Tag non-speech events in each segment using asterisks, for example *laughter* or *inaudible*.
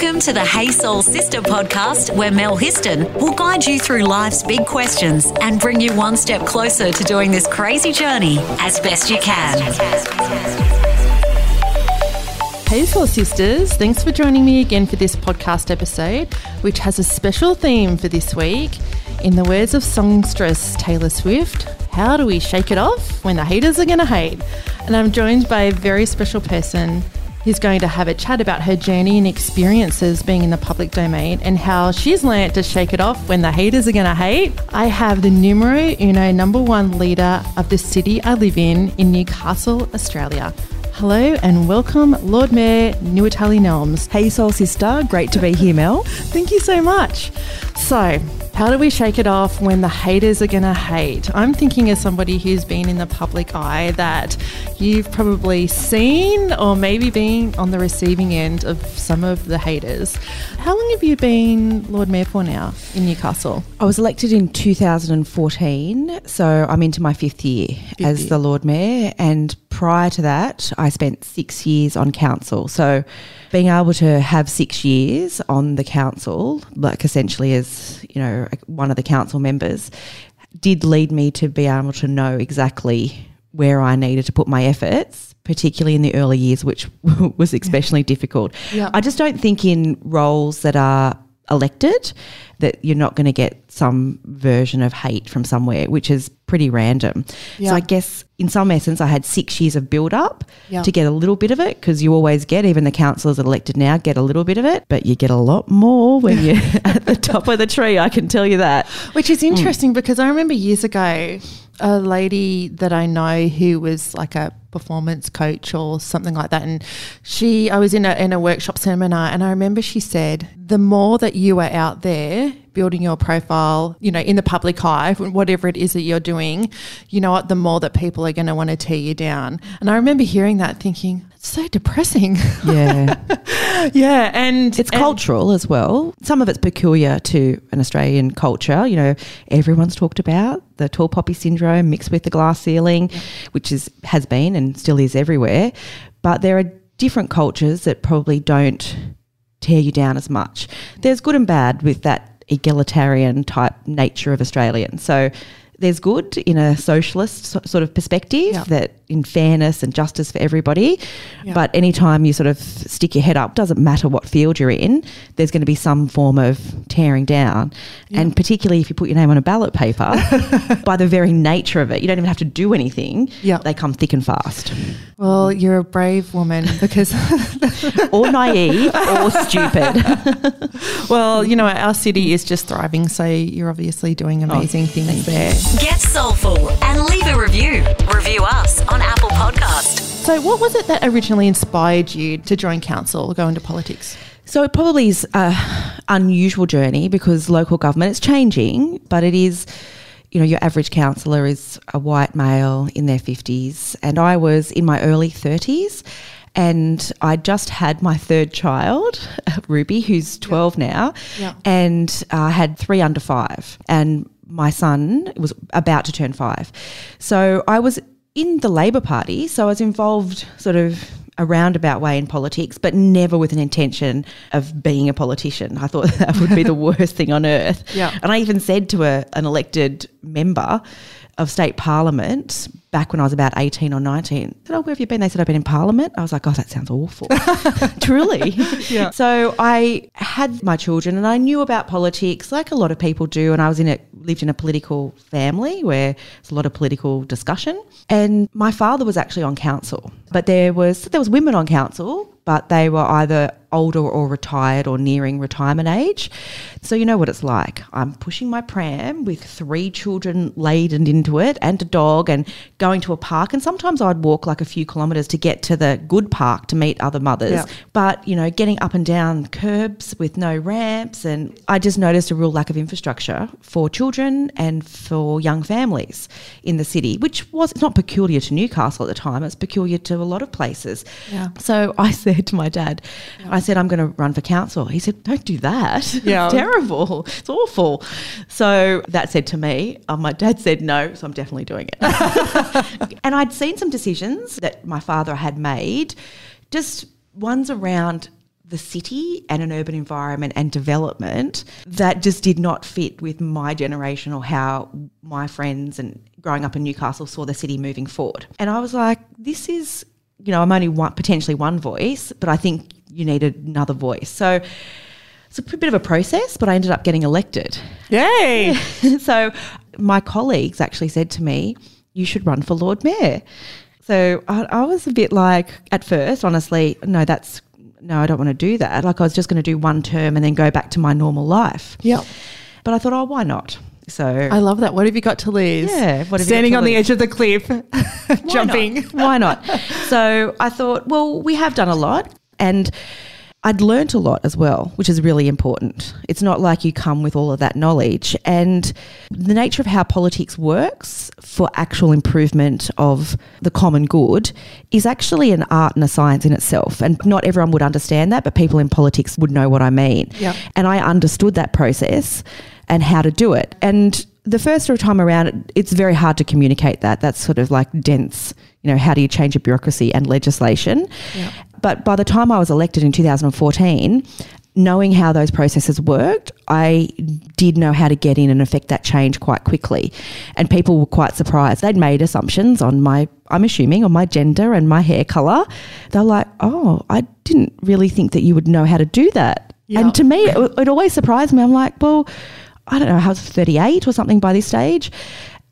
Welcome to the Hey Soul Sister podcast, where Mel Histon will guide you through life's big questions and bring you one step closer to doing this crazy journey as best you can. Hey, Soul Sisters. Thanks for joining me again for this podcast episode, which has a special theme for this week. In the words of songstress Taylor Swift, how do we shake it off when the haters are going to hate? And I'm joined by a very special person who's going to have a chat about her journey and experiences being in the public domain and how she's learnt to shake it off when the haters are going to hate. I have the numero uno number one leader of the city I live in, in Newcastle, Australia. Hello and welcome, Lord Mayor Nuatali Nelmes. Hey, Soul Sister. Great to be here, Mel. Thank you so much. So, how do we shake it off when the haters are going to hate? I'm thinking as somebody who's been in the public eye that you've probably seen or maybe been on the receiving end of some of the haters. How long have you been Lord Mayor for now in Newcastle? I was elected in 2014, so I'm into my fifth year Fifth as year. the Lord Mayor. And prior to that, I spent six years on council. So being able to have six years on the council, like essentially as, you know, one of the council members, did lead me to be able to know exactly where I needed to put my efforts, particularly in the early years, which *laughs* was especially difficult. Yeah. I just don't think in roles that are elected that you're not going to get some version of hate from somewhere, which is pretty random. Yeah. So I guess in some essence, I had six years of build up Yeah. to get a little bit of it because you always get, even the councillors that are elected now get a little bit of it, but you get a lot more when *laughs* you're at the top of the tree. I can tell you that. Which is mm. interesting because I remember years ago a lady that I know who was like a performance coach or something like that. And she I was in a in a workshop seminar and I remember she said the more that you are out there building your profile you know in the public eye whatever it is that you're doing you know what the more that people are going to want to tear you down. And I remember hearing that thinking so depressing Yeah. *laughs* yeah and It's and- cultural as well. Some of it's peculiar to an Australian culture. You know, everyone's talked about the tall poppy syndrome mixed with the glass ceiling, which is has been and still is everywhere. But there are different cultures that probably don't tear you down as much. There's good and bad with that egalitarian type nature of Australians. So there's good in a socialist sort of perspective that in fairness and justice for everybody. Yeah. But anytime you sort of stick your head up, doesn't matter what field you're in, there's going to be some form of tearing down. And particularly if you put your name on a ballot paper, *laughs* by the very nature of it, you don't even have to do anything. Yeah. They come thick and fast. well you're a brave woman because *laughs* or naive or stupid. *laughs* Well, you know, our city is just thriving, so you're obviously doing oh, amazing things there. Get soulful and leave a review. Review us on Apple Podcast. So, what was it that originally inspired you to join council or go into politics? So it probably is an unusual journey because local government it's changing, but it is, you know, your average councillor is a white male in their fifties, and I was in my early thirties, and I just had my third child, *laughs* Ruby, who's twelve now, Yeah. and I had three under five, and my son was about to turn five, so I was in the Labor Party, so I was involved sort of a roundabout way in politics, but never with an intention of being a politician. I thought *laughs* that would be the worst thing on earth. Yeah. And I even said to a, an elected member of state parliament back when I was about 18 or 19, I said, oh, where have you been? They said, I've been in parliament. I was like, oh, that sounds awful. *laughs* Truly. Yeah. So I had my children and I knew about politics like a lot of people do. And I was in a, lived in a political family where there's a lot of political discussion. And my father was actually on council, but there was, there was women on council, but they were either older or retired or nearing retirement age. So you know what it's like. I'm pushing my pram with three children laden into it and a dog and going to a park. And sometimes I'd walk like a few kilometres to get to the good park to meet other mothers. Yeah. But, you know, getting up and down curbs with no ramps. And I just noticed a real lack of infrastructure for children and for young families in the city, which was it's not peculiar to Newcastle at the time. It's peculiar to a lot of places. Yeah. So I *laughs* said to my dad, I said, I'm going to run for council. He said, Don't do that. *laughs* Yeah. it's terrible. It's awful. So that said to me, uh, my dad said no, so I'm definitely doing it. *laughs* and I'd seen some decisions that my father had made, just ones around the city and an urban environment and development that just did not fit with my generation or how my friends and growing up in Newcastle saw the city moving forward. And I was like, this is, you know, I'm only one, potentially one voice, but I think you need another voice. So it's a bit of a process, but I ended up getting elected. Yay! *laughs* so my colleagues actually said to me, you should run for Lord Mayor. So I, I was a bit like, at first, honestly, no, that's no, I don't want to do that. Like I was just going to do one term and then go back to my normal life. Yep. But I thought, oh, why not? So I love that. What have you got to lose? Yeah, what have you Standing got to on the edge of the cliff, *laughs* jumping. Why not? so I thought, well, we have done a lot and I'd learnt a lot as well, which is really important. It's not like you come with all of that knowledge. And the nature of how politics works for actual improvement of the common good is actually an art and a science in itself. And not everyone would understand that, but people in politics would know what I mean. Yep. And I understood that process and how to do it. And the first time around, it's very hard to communicate that. That's sort of like dense. You know, how do you change a bureaucracy and legislation? Yep. But by the time I was elected in 2014, knowing how those processes worked, I did know how to get in and affect that change quite quickly. And people were quite surprised. They'd made assumptions on my, I'm assuming, on my gender and my hair colour. They're like, oh, I didn't really think that you would know how to do that. Yeah. And to me, it, it always surprised me. I'm like, well, I don't know, I was 38 or something by this stage.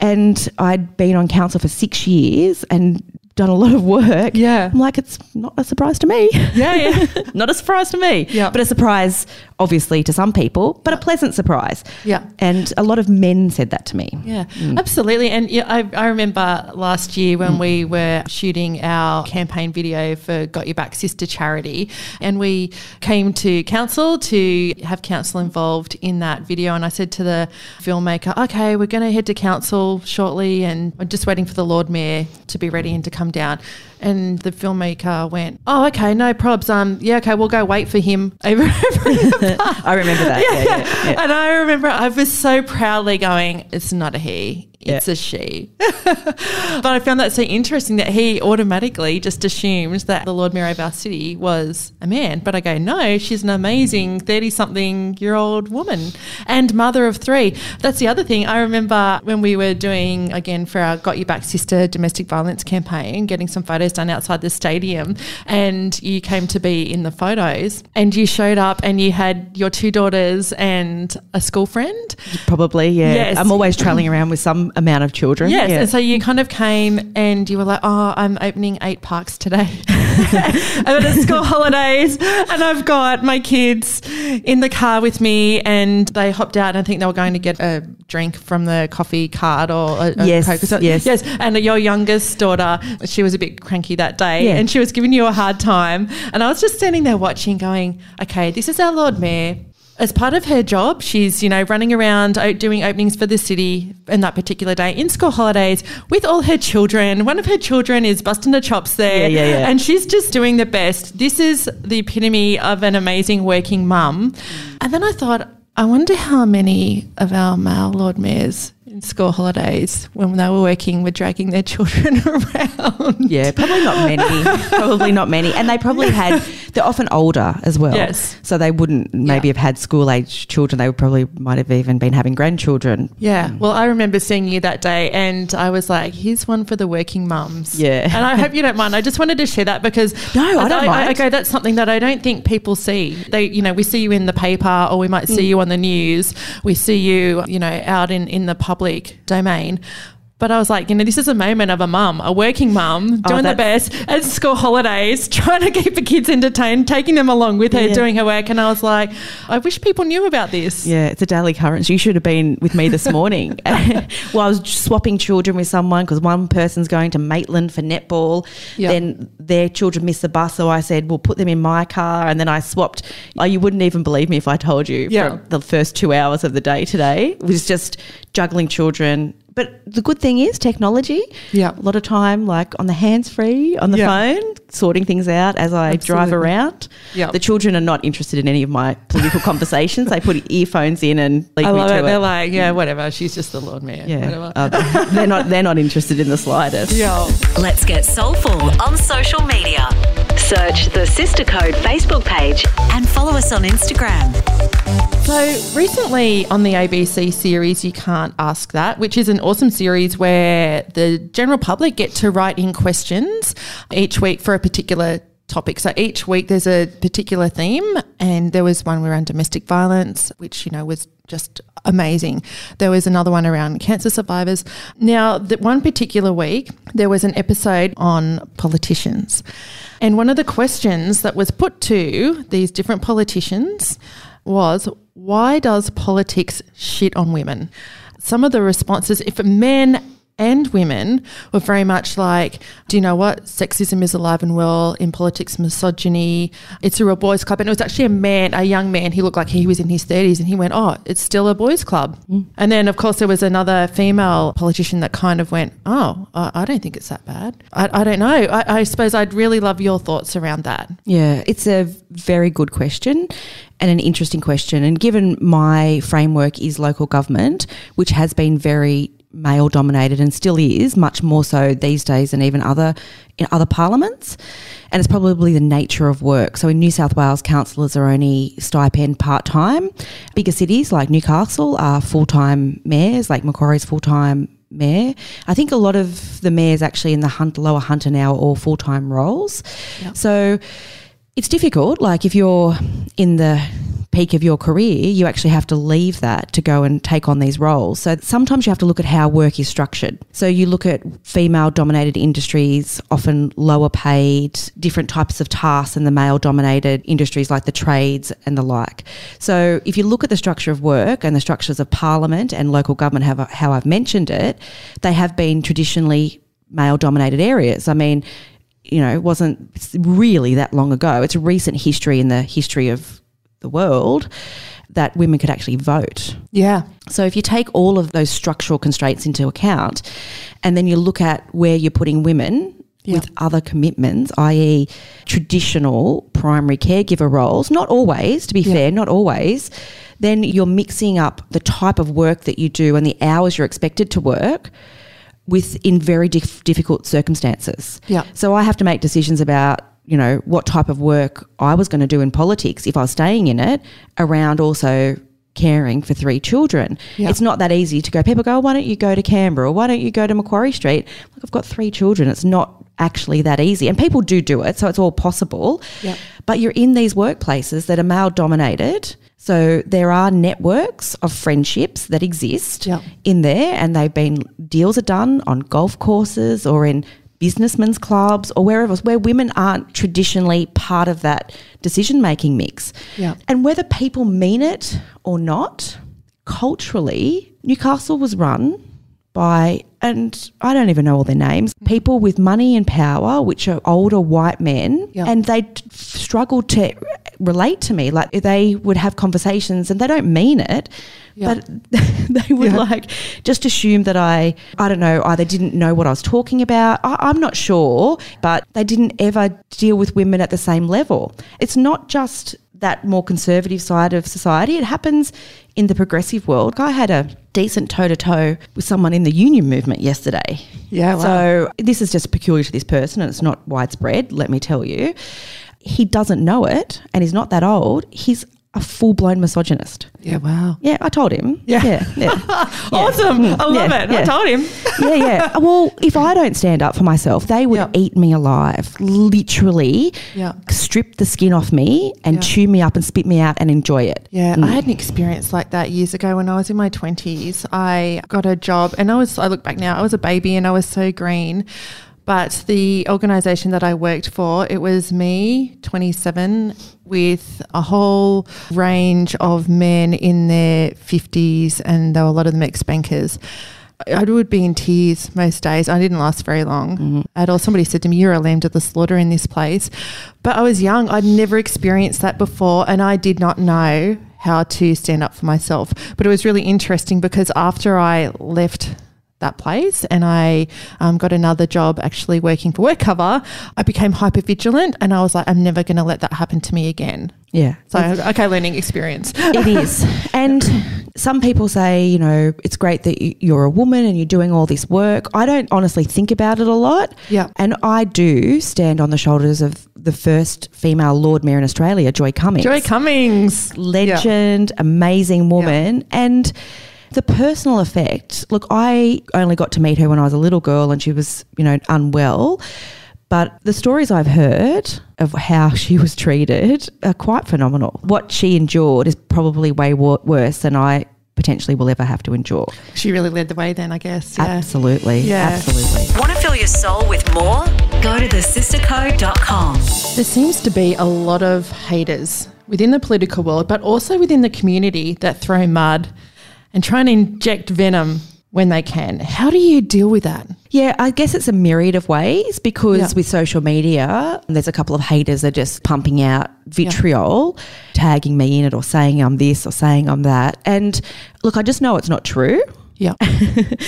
And I'd been on council for six years and done a lot of work. Yeah. I'm like, it's not a surprise to me. Yeah, yeah. *laughs* not a surprise to me. Yeah. But a surprise, obviously, to some people, but a pleasant surprise. Yeah. And a lot of men said that to me. Yeah, mm. absolutely. And yeah, I, I remember last year when mm. we were shooting our campaign video for Got Your Back Sister charity, and we came to council to have council involved in that video. And I said to the filmmaker, okay, we're going to head to council shortly, and we're just waiting for the Lord Mayor to be ready and to come down. And the filmmaker went, oh, okay, no probs. Um, yeah, okay, we'll go wait for him *laughs* over, over in the *laughs* park. I remember that. Yeah, yeah, yeah. And I remember I was so proudly going, it's not a he, it's Yeah. a she. *laughs* but I found that so interesting that he automatically just assumes that the Lord Mayor of our city was a man. But I go, no, she's an amazing 30 something year old woman and mother of three. That's the other thing. I remember when we were doing, again, for our Got Your Back Sister domestic violence campaign, getting some photos done outside the stadium, and you came to be in the photos and you showed up and you had your two daughters and a school friend. Probably, yeah. Yes. I'm always trailing around with some amount of children. Yes, Yeah. and so you kind of came and you were like, "Oh, I'm opening eight parks today, and then it's school holidays, and I've got my kids in the car with me, and they hopped out, and I think they were going to get a drink from the coffee cart or a, a Yes, Coke yes. yes. And your youngest daughter, she was a bit cranky that day, Yeah. and she was giving you a hard time, and I was just standing there watching, going, "Okay, this is our Lord Mayor." As part of her job, she's, you know, running around doing openings for the city in that particular day in school holidays with all her children. One of her children is busting the chops there. Yeah, yeah, yeah. And she's just doing the best. This is the epitome of an amazing working mum. And then I thought, I wonder how many of our male Lord Mayors in school holidays, when they were working, were dragging their children *laughs* around. Yeah, probably not many. probably not many. And they probably *laughs* had, they're often older as well. Yes. So they wouldn't maybe Yeah. have had school age children. They would probably might have even been having grandchildren. Yeah. Well, I remember seeing you that day and I was like, here's one for the working mums. Yeah. And I hope you don't mind. I just wanted to share that because *laughs* No, I don't I, mind. I go, that's something that I don't think people see. They, you know, we see you in the paper or we might Mm. see you on the news. We see you, you know, out in, in the public domain. But I was like, you know, this is a moment of a mum, a working mum, oh, doing the Oh, that's- best at school holidays, *laughs* trying to keep the kids entertained, taking them along with her, Yeah. doing her work. And I was like, I wish people knew about this. Yeah, it's a daily occurrence. You should have been with me this morning. *laughs* *laughs* well, I was swapping children with someone because one person's going to Maitland for netball. Yeah. Then their children missed the bus, so I said, "We'll put them in my car." And then I swapped. Oh, you wouldn't even believe me if I told you. Yeah. For the first two hours of the day today was just juggling children. But the good thing is technology. Yeah. A lot of time, like on the hands free, on the Yeah. phone, sorting things out as I drive around. Yeah. The children are not interested in any of my political conversations. They put *laughs* earphones in and leave I me love to it. it. They're like, yeah, whatever. She's just the Lord Mayor. yeah, Whatever. Uh, they're not. They're not interested in the slightest. *laughs* yeah. Let's get soulful on social media. Search the Sister Code Facebook page and follow us on Instagram. So, recently on the ABC series, You Can't Ask That, which is an awesome series where the general public get to write in questions each week for a particular topic. So each week there's a particular theme, and there was one around domestic violence, which you know was just amazing. There was another one around cancer survivors. Now, that one particular week there was an episode on politicians, and one of the questions that was put to these different politicians was, "Why does politics shit on women?" Some of the responses, if men and women were very much like, do you know what? Sexism is alive and well in politics, misogyny. It's a real boys' club. And it was actually a man, a young man. He looked like he was in his 30s and he went, oh, it's still a boys' club. Mm. And then, of course, there was another female politician that kind of went, oh, I, don't think it's that bad. I, I don't know. I, I suppose I'd really love your thoughts around that. Yeah, it's a very good question and an interesting question. And given my framework is local government, which has been very male dominated and still is much more so these days than even other in other parliaments. And it's probably the nature of work. So in New South Wales councillors are only stipend part-time. Bigger cities like Newcastle are full-time mayors like Macquarie's full-time mayor. I think a lot of the mayors actually in the hunt, lower Hunter now are all full-time roles. Yep. so it's difficult like if you're in the peak of your career, you actually have to leave that to go and take on these roles. So sometimes you have to look at how work is structured. So you look at female dominated industries, often lower paid, different types of tasks than the male dominated industries like the trades and the like. So if you look at the structure of work and the structures of parliament and local government, how I've mentioned it, they have been traditionally male dominated areas. I mean, you know, it wasn't really that long ago. It's a recent history in the history of the world that women could actually vote. Yeah. So if you take all of those structural constraints into account and then you look at where you're putting women yeah. with other commitments, i.e., traditional primary caregiver roles, not always, to be yeah. fair, not always, then you're mixing up the type of work that you do and the hours you're expected to work with in very dif- difficult circumstances. Yeah. So I have to make decisions about you know, what type of work I was going to do in politics if I was staying in it around also caring for three children. Yep. It's not that easy to go, people go, oh, why don't you go to Canberra or why don't you go to Macquarie Street? Look, I've got three children. It's not actually that easy. And people do do it, so it's all possible. Yep. But you're in these workplaces that are male dominated. So there are networks of friendships that exist yep. in there, and they've been deals are done on golf courses or in businessmen's clubs or wherever else where women aren't traditionally part of that decision making mix. Yeah. And whether people mean it or not, culturally, Newcastle was run by, and I don't even know all their names, mm. people with money and power, which are older white men, and they struggled to relate to me. Like they would have conversations and they don't mean it, but *laughs* they would yeah. like just assume that I, I don't know, either didn't know what I was talking about. I, I'm not sure, but they didn't ever deal with women at the same level. It's not just that more conservative side of society. It happens in the progressive world. I had a decent toe to toe with someone in the union movement yesterday. Yeah. Wow. So this is just peculiar to this person and it's not widespread, let me tell you. He doesn't know it and he's not that old. He's a full blown misogynist. Yeah, wow. Yeah, I told him. Yeah. Yeah. *laughs* yeah. awesome. I love yeah, it. I told him. *laughs* yeah, yeah. *laughs* Well, if I don't stand up for myself, they would yep. eat me alive. Literally yep. strip the skin off me and yep. chew me up and spit me out and enjoy it. Yeah. Mm. I had an experience like that years ago when I was in my 20s. I got a job and I was, I look back now, I was a baby and I was so green. But the organisation that I worked for, it was me, 27, with a whole range of men in their 50s, and there were a lot of them ex bankers. I would be in tears most days. I didn't last very long mm-hmm. at all. Somebody said to me, You're a lamb to the slaughter in this place. But I was young. I'd never experienced that before, and I did not know how to stand up for myself. But it was really interesting because after I left that place and I um, got another job actually working for WorkCover, I became hyper vigilant and I was like, I'm never going to let that happen to me again. Yeah. So, okay, learning experience. It is. *laughs* And some people say, you know, it's great that you- you're a woman and you're doing all this work. I don't honestly think about it a lot. Yeah. And I do stand on the shoulders of the first female Lord Mayor in Australia, Joy Cummings. Joy Cummings. legend, amazing woman. And the personal effect look, I only got to meet her when I was a little girl and she was, you know, unwell. But the stories I've heard of how she was treated are quite phenomenal. What she endured is probably way wo- worse than I potentially will ever have to endure. She really led the way then, I guess. Yeah. Absolutely. Yeah. Absolutely. Want to fill your soul with more? Go to thesistercode.com. There seems to be a lot of haters within the political world, but also within the community that throw mud and try and inject venom when they can. How do you deal with that? Yeah, I guess it's a myriad of ways because Yeah. with social media, there's a couple of haters that are just pumping out vitriol, tagging me in it or saying I'm this or saying I'm that. And look, I just know it's not true. *laughs* Yeah.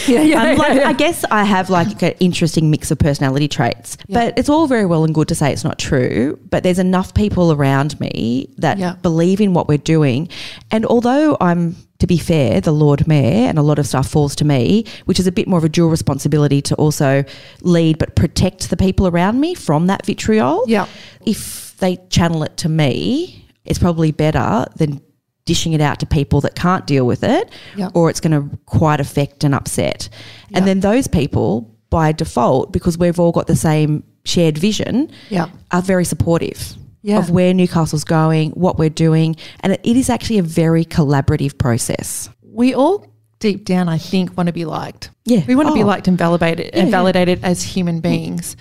yeah, yeah. I'm like, yeah, yeah. I guess I have like an interesting mix of personality traits, Yeah. but it's all very well and good to say it's not true. But there's enough people around me that believe in what we're doing. And although I'm, to be fair, the Lord Mayor and a lot of stuff falls to me, which is a bit more of a dual responsibility to also lead but protect the people around me from that vitriol. Yeah. If they channel it to me, it's probably better than dishing it out to people that can't deal with it Yeah. or it's going to quite affect and upset. Yeah. And then those people, by default, because we've all got the same shared vision, Yeah. are very supportive Yeah. of where Newcastle's going, what we're doing. And it, it is actually a very collaborative process. we all deep down, I think, want to be liked. Yeah. We want to be Oh. liked and validated and yeah. validated as human beings.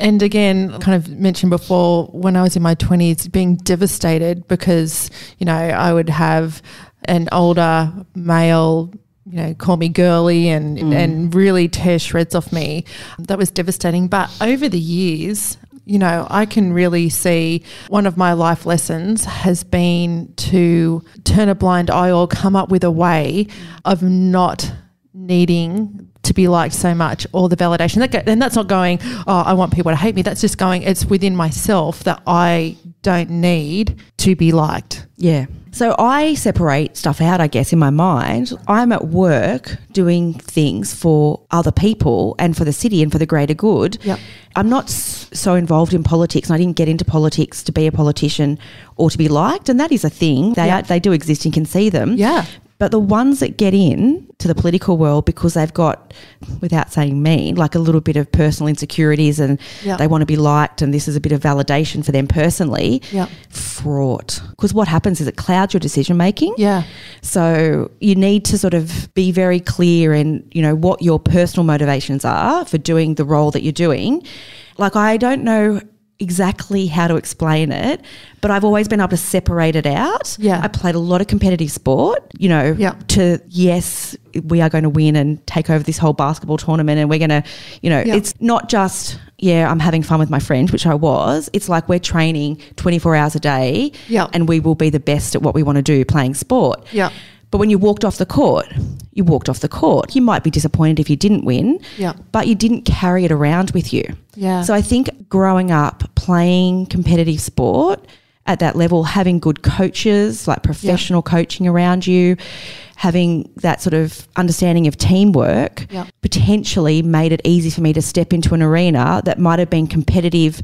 And again, kind of mentioned before, when I was in my twenties, being devastated because, you know, I would have an older male you know, call me girly and mm. and really tear shreds off me. That was devastating. But over the years, you know, I can really see one of my life lessons has been to turn a blind eye or come up with a way of not needing to be liked so much or the validation. And that's not going oh i want people to hate me. That's just going it's within myself that i don't need to be liked. Yeah. So I separate stuff out, I guess, in my mind. I'm at work doing things for other people and for the city and for the greater good. Yep. I'm not so involved in politics, and I didn't get into politics to be a politician or to be liked, and that is a thing. They Yeah. are, they do exist. You can see them. Yeah. But the ones that get in to the political world because they've got, without saying mean, like a little bit of personal insecurities and Yeah. they want to be liked and this is a bit of validation for them personally, Yeah. fraught. Because what happens is it clouds your decision making. yeah So you need to sort of be very clear in, you know, what your personal motivations are for doing the role that you're doing. Like I don't know exactly how to explain it, but I've always been able to separate it out. Yeah. I played a lot of competitive sport, you know, Yeah. to yes, we are going to win and take over this whole basketball tournament and we're going to, you know, Yeah. it's not just yeah, I'm having fun with my friend, which I was. It's like we're training 24 hours a day Yeah. and we will be the best at what we want to do playing sport. Yeah. But when you walked off the court, you walked off the court. You might be disappointed if you didn't win, Yeah. but you didn't carry it around with you. Yeah. So I think growing up playing competitive sport at that level, having good coaches, like professional coaching around you, having that sort of understanding of teamwork, Yeah. potentially made it easy for me to step into an arena that might have been competitive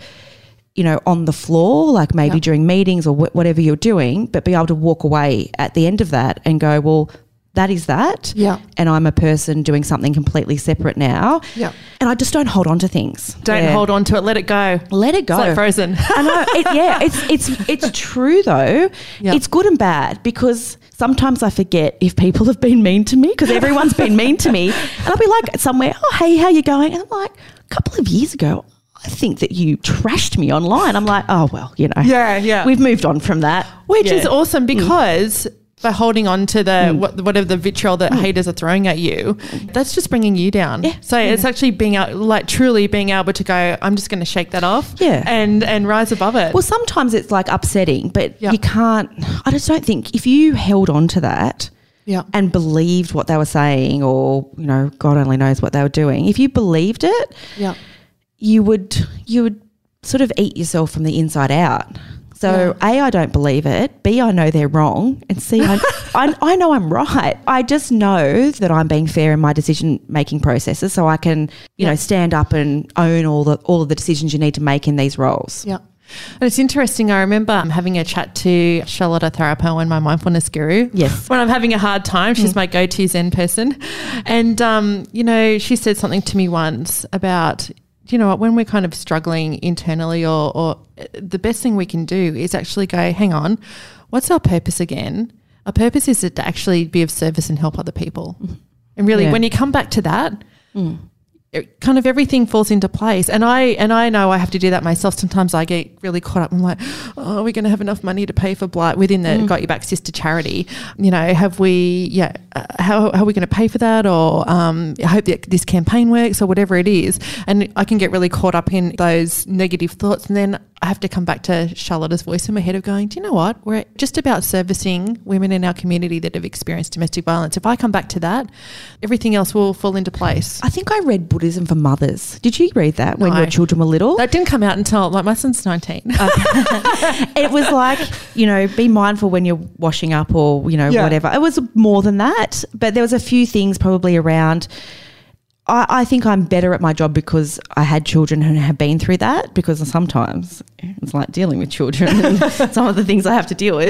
you know, on the floor, like maybe during meetings or wh- whatever you're doing, but be able to walk away at the end of that and go, well, that is that. Yeah. And I'm a person doing something completely separate now. Yeah. And I just don't hold on to things. don't Yeah. hold on to it let it go Let it go. it's like frozen I know. *laughs* It, yeah, it's it's it's true though. Yeah. It's good and bad because sometimes I forget if people have been mean to me because everyone's been mean to me, and I'll be like somewhere, oh hey, how you going? And I'm like, a couple of years ago. I think that you trashed me online. I'm like, oh well, you know. Yeah, yeah. We've moved on from that. Which Yeah. is awesome mm. because by holding on to the mm. what, whatever the vitriol that mm. haters are throwing at you, that's just bringing you down. Yeah. So it's actually being out, like truly being able to go. I'm just going to shake that off. Yeah. and and rise above it. Well, sometimes it's like upsetting, but Yeah. you can't. I just don't think if you held on to that yeah, and believed what they were saying, or you know, God only knows what they were doing. If you believed it, yeah, you would you would sort of eat yourself from the inside out. So A, I don't believe it. B, I know they're wrong. And C, I, *laughs* I, I know I'm right. I just know that I'm being fair in my decision making processes, so I can, you know, stand up and own all the all of the decisions you need to make in these roles. Yeah. And it's interesting. I remember um, having a chat to Charlotte Tharapowen, my mindfulness guru. Yes. When I'm having a hard time, she's my go to Zen person. And, um, you know, she said something to me once about, you know what, when we're kind of struggling internally, or, or the best thing we can do is actually go, hang on, what's our purpose again? Our purpose is to actually be of service and help other people. Mm-hmm. And really, Yeah. when you come back to that, mm. It, kind of everything falls into place. And I and I know I have to do that myself. Sometimes I get really caught up. I'm like, oh, are we going to have enough money to pay for blight within the Got Your Back Sister charity? You know, have we? Yeah, uh, how, how are we going to pay for that? Or um, I hope that this campaign works, or whatever it is. And I can get really caught up in those negative thoughts, and then I have to come back to Charlotte's voice in my head of going, do you know what? We're just about servicing women in our community that have experienced domestic violence. If I come back to that, everything else will fall into place. I think I read Buddhism for Mothers. Did you read that when No. your children were little? That didn't come out until like my son's 19. *laughs* it was like, you know, be mindful when you're washing up or, you know, Yeah. whatever. It was more than that, but there was a few things probably around. I, I think I'm better at my job because I had children who have been through that because sometimes it's like dealing with children and *laughs* some of the things I have to deal with.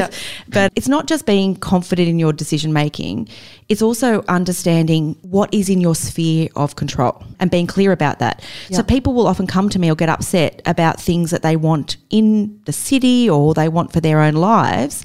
But it's not just being confident in your decision making, it's also understanding what is in your sphere of control and being clear about that. So people will often come to me or get upset about things that they want in the city or they want for their own lives.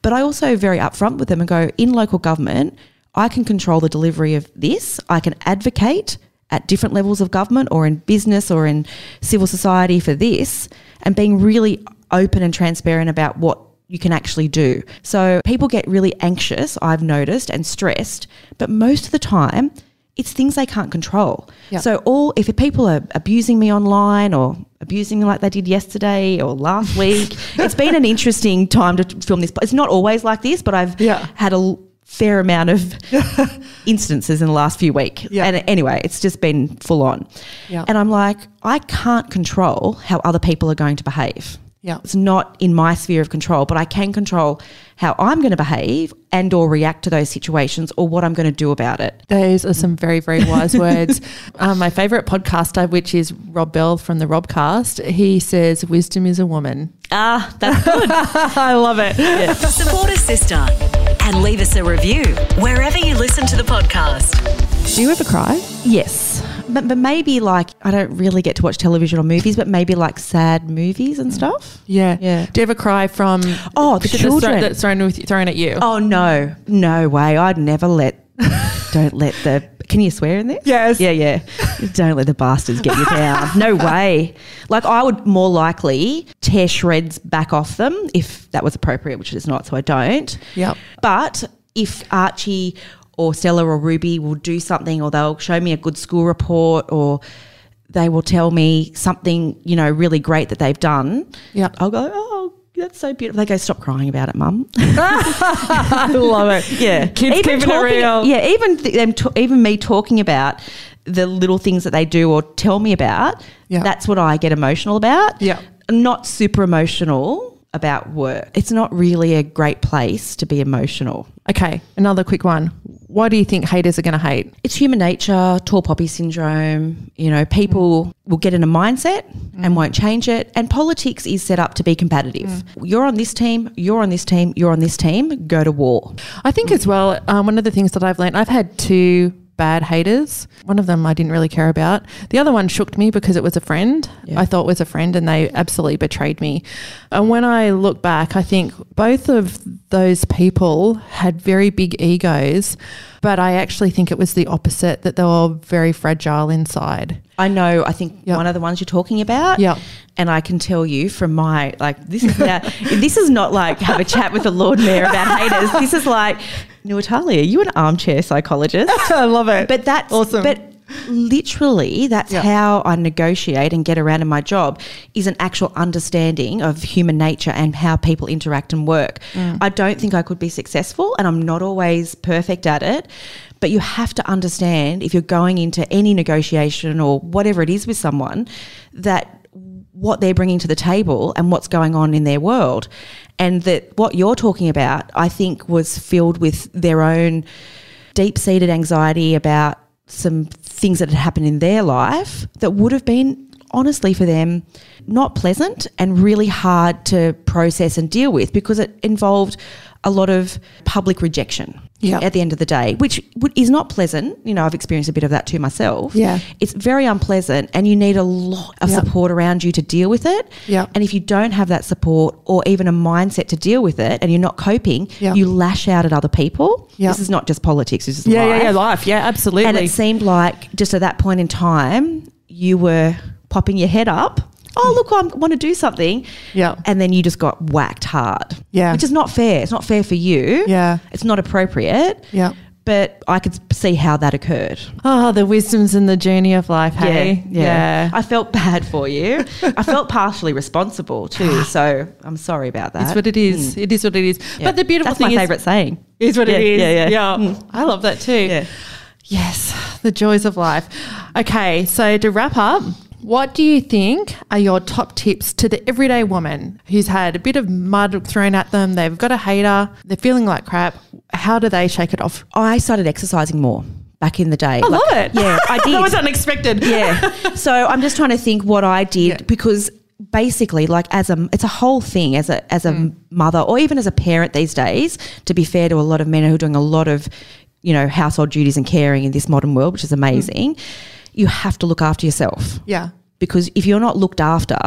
But I also very upfront with them and go, in local government, I can control the delivery of this. I can advocate at different levels of government or in business or in civil society for this and being really open and transparent about what you can actually do. So people get really anxious, I've noticed, and stressed, but most of the time it's things they can't control. Yeah. So all if people are abusing me online or abusing me like they did yesterday or last *laughs* week, it's been an interesting time to film this. It's not always like this, but I've Yeah. had a fair amount of *laughs* instances in the last few weeks. Yeah. And anyway, it's just been full on. Yeah. And I'm like, I can't control how other people are going to behave. Yeah. It's not in my sphere of control, but I can control how I'm going to behave and or react to those situations or what I'm going to do about it. Those are some very, very *laughs* wise words. Um, my favorite podcaster, which is Rob Bell from the Robcast, he says, Wisdom is a woman. Ah, that's good. *laughs* I love it. Support a sister and leave us a review wherever you listen to the podcast. Do you ever cry? yes. But, but maybe like, I don't really get to watch television or movies, but maybe like sad movies and stuff. Yeah. Yeah. Do you ever cry from Oh, the shit that's thrown- children. that's thrown, with, thrown at you? Oh, no. No way. I'd never let, don't let the, can you swear in this? Yes. Yeah, yeah. don't let the bastards get you down. No *laughs* way. Like, I would more likely tear shreds back off them if that was appropriate, which it is not, so I don't. Yep. But if Archie or Stella or Ruby will do something or they'll show me a good school report or they will tell me something, you know, really great that they've done, Yep. I'll go, oh, that's so beautiful. They go, stop crying about it, mum. *laughs* *laughs* I love it. Yeah, Kids keeping it real. Yeah, even th- them, t- even me talking about the little things that they do or tell me about. Yeah. that's what I get emotional about. Yeah. I'm not super emotional about work. It's not really a great place to be emotional. Okay, another quick one. Why do you think haters are going to hate? It's human nature, tall poppy syndrome. You know, people will get in a mindset and won't change it. And politics is set up to be competitive. You're on this team, you're on this team, you're on this team, go to war. I think as well, um, one of the things that I've learned, I've had two bad haters. One of them I didn't really care about. The other one shook me because it was a friend. Yeah. I thought was a friend and they absolutely betrayed me. And when I look back, I think both of those people had very big egos, but I actually think it was the opposite that they were very fragile inside. I know, I think Yep. one of the ones you're talking about. Yep. And I can tell you from my, like, this is now, *laughs* this is not like have a chat with the Lord Mayor about haters. This is like, Natalia, are you an armchair psychologist? *laughs* I love it. But that's Awesome. But literally, that's how I negotiate and get around in my job is an actual understanding of human nature and how people interact and work. Mm. I don't think I could be successful, and I'm not always perfect at it. But you have to understand if you're going into any negotiation or whatever it is with someone that what they're bringing to the table and what's going on in their world. And that what you're talking about, I think, was filled with their own deep seated anxiety about some things that had happened in their life that would have been honestly for them not pleasant and really hard to process and deal with because it involved a lot of public rejection Yeah. at the end of the day, which is not pleasant. You know, I've experienced a bit of that too myself. Yeah. It's very unpleasant and you need a lot of Yeah. support around you to deal with it. Yeah. And if you don't have that support or even a mindset to deal with it and you're not coping, Yeah. you lash out at other people. Yeah. This is not just politics, this is Yeah, life. yeah, yeah, life. Yeah, absolutely. And it seemed like just at that point in time, you were popping your head up. Oh, look, I want to do something. Yeah. And then you just got whacked hard. Yeah. Which is not fair. It's not fair for you. Yeah. It's not appropriate. Yeah. But I could see how that occurred. oh, the wisdoms and the journey of life, hey? I felt bad for you. *laughs* I felt partially responsible too. Ah. So I'm sorry about that. It's what it is. Mm. It is what it is. Yeah. But the beautiful That's thing my favourite saying. is what Yeah, it is. yeah, yeah. Yeah. Mm. I love that too. Yeah. Yes, the joys of life. Okay, so to wrap up, what do you think are your top tips to the everyday woman who's had a bit of mud thrown at them? They've got a hater, they're feeling like crap. How do they shake it off? I started exercising more back in the day. I love it. Yeah, I *laughs* did. that was unexpected. yeah. *laughs* So I'm just trying to think what I did Yeah. because basically like as a it's a whole thing as a as a Mm. mother or even as a parent these days to be fair to a lot of men who are doing a lot of you know household duties and caring in this modern world which is amazing you have to look after yourself Yeah. because if you're not looked after,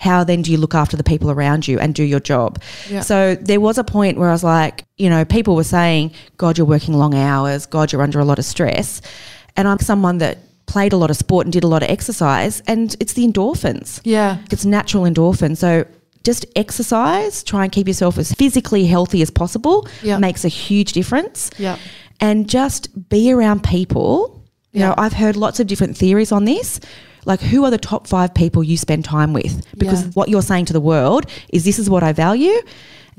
how then do you look after the people around you and do your job? Yeah. So there was a point where I was like, you know, people were saying, God, you're working long hours, God, you're under a lot of stress. And I'm someone that played a lot of sport and did a lot of exercise, and it's the endorphins. Yeah. It's natural endorphins. So just exercise, try and keep yourself as physically healthy as possible, Yeah. makes a huge difference. Yeah. And just be around people. You Yeah. know, I've heard lots of different theories on this. Like, who are the top five people you spend time with? Because Yeah. what you're saying to the world is this is what I value.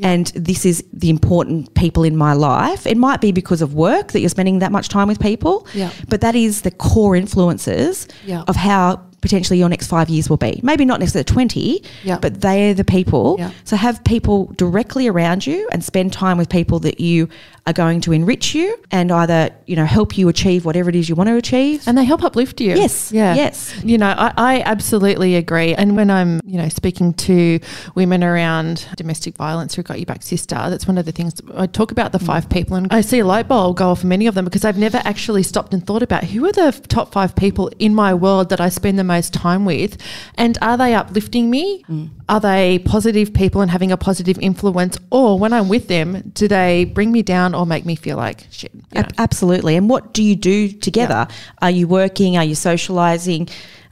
And this is the important people in my life. It might be because of work that you're spending that much time with people, Yeah. but that is the core influences Yeah. of how potentially your next five years will be. Maybe not necessarily 20, Yeah. but they're the people. Yeah. So have people directly around you and spend time with people that you are going to enrich you and either, you know, help you achieve whatever it is you want to achieve. And they help uplift you. Yes, Yeah. yes. You know, I, I absolutely agree. And when I'm, you know, speaking to women around domestic violence who got you back sister, that's one of the things I talk about the five people and I see a light bulb go off for many of them because I've never actually stopped and thought about who are the top five people in my world that I spend the most time with and are they uplifting me? Mm. Are they positive people and having a positive influence? Or when I'm with them, do they bring me down or make me feel like shit? you know? Ab- Absolutely. And what do you do together? Are you working? Are you socializing?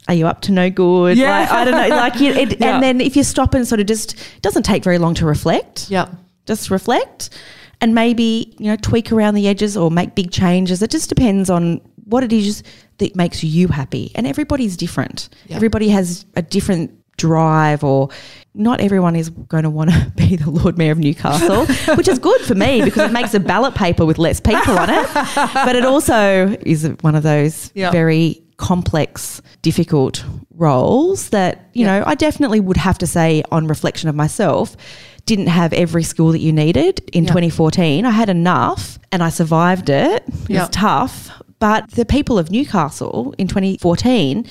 Are you up to no good? Yeah. Like, I don't know. Like, it, it, *laughs* Yeah. and then if you stop and sort of just, it doesn't take very long to reflect. Yeah. Just reflect and maybe, you know, tweak around the edges or make big changes. It just depends on what it is that makes you happy. And everybody's different. Yeah. Everybody has a different drive or not everyone is going to want to be the Lord Mayor of Newcastle, *laughs* which is good for me because it makes a ballot paper with less people on it. *laughs* But it also is one of those Yeah. very complex, difficult roles that, you Yeah. know, I definitely would have to say on reflection of myself, didn't have every skill that you needed in Yeah. 2014. I had enough and I survived it. It was tough. But the people of Newcastle in 2014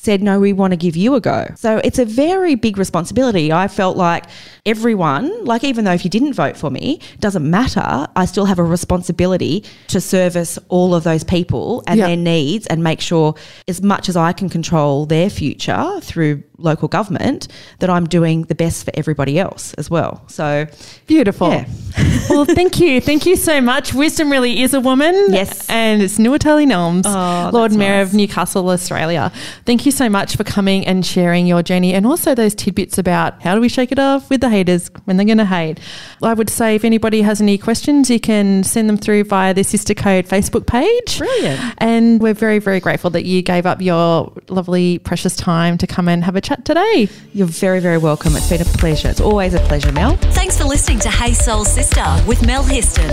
said, no, we want to give you a go. So it's a very big responsibility. I felt like everyone, like even though if you didn't vote for me, doesn't matter, I still have a responsibility to service all of those people and Yeah. their needs and make sure as much as I can control their future through local government, that I'm doing the best for everybody else as well. So Beautiful. Yeah. *laughs* well, thank you. Thank you so much. Wisdom really is a woman. Yes. And it's Nuatali Nelmes, Oh, Lord Mayor nice. of Newcastle, Australia. Thank you so much for coming and sharing your journey and also those tidbits about how do we shake it off with the haters when they're going to hate. I would say if anybody has any questions, you can send them through via the Sister Code Facebook page. Brilliant. And we're very, very grateful that you gave up your lovely, precious time to come and have a chat today. you're very, very welcome. It's been a pleasure. It's always a pleasure, Mel. Thanks for listening to Hey Soul Sister with Mel Histon.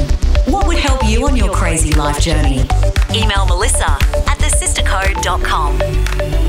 What would help you on your crazy life journey? Email Melissa at thesistercode.com.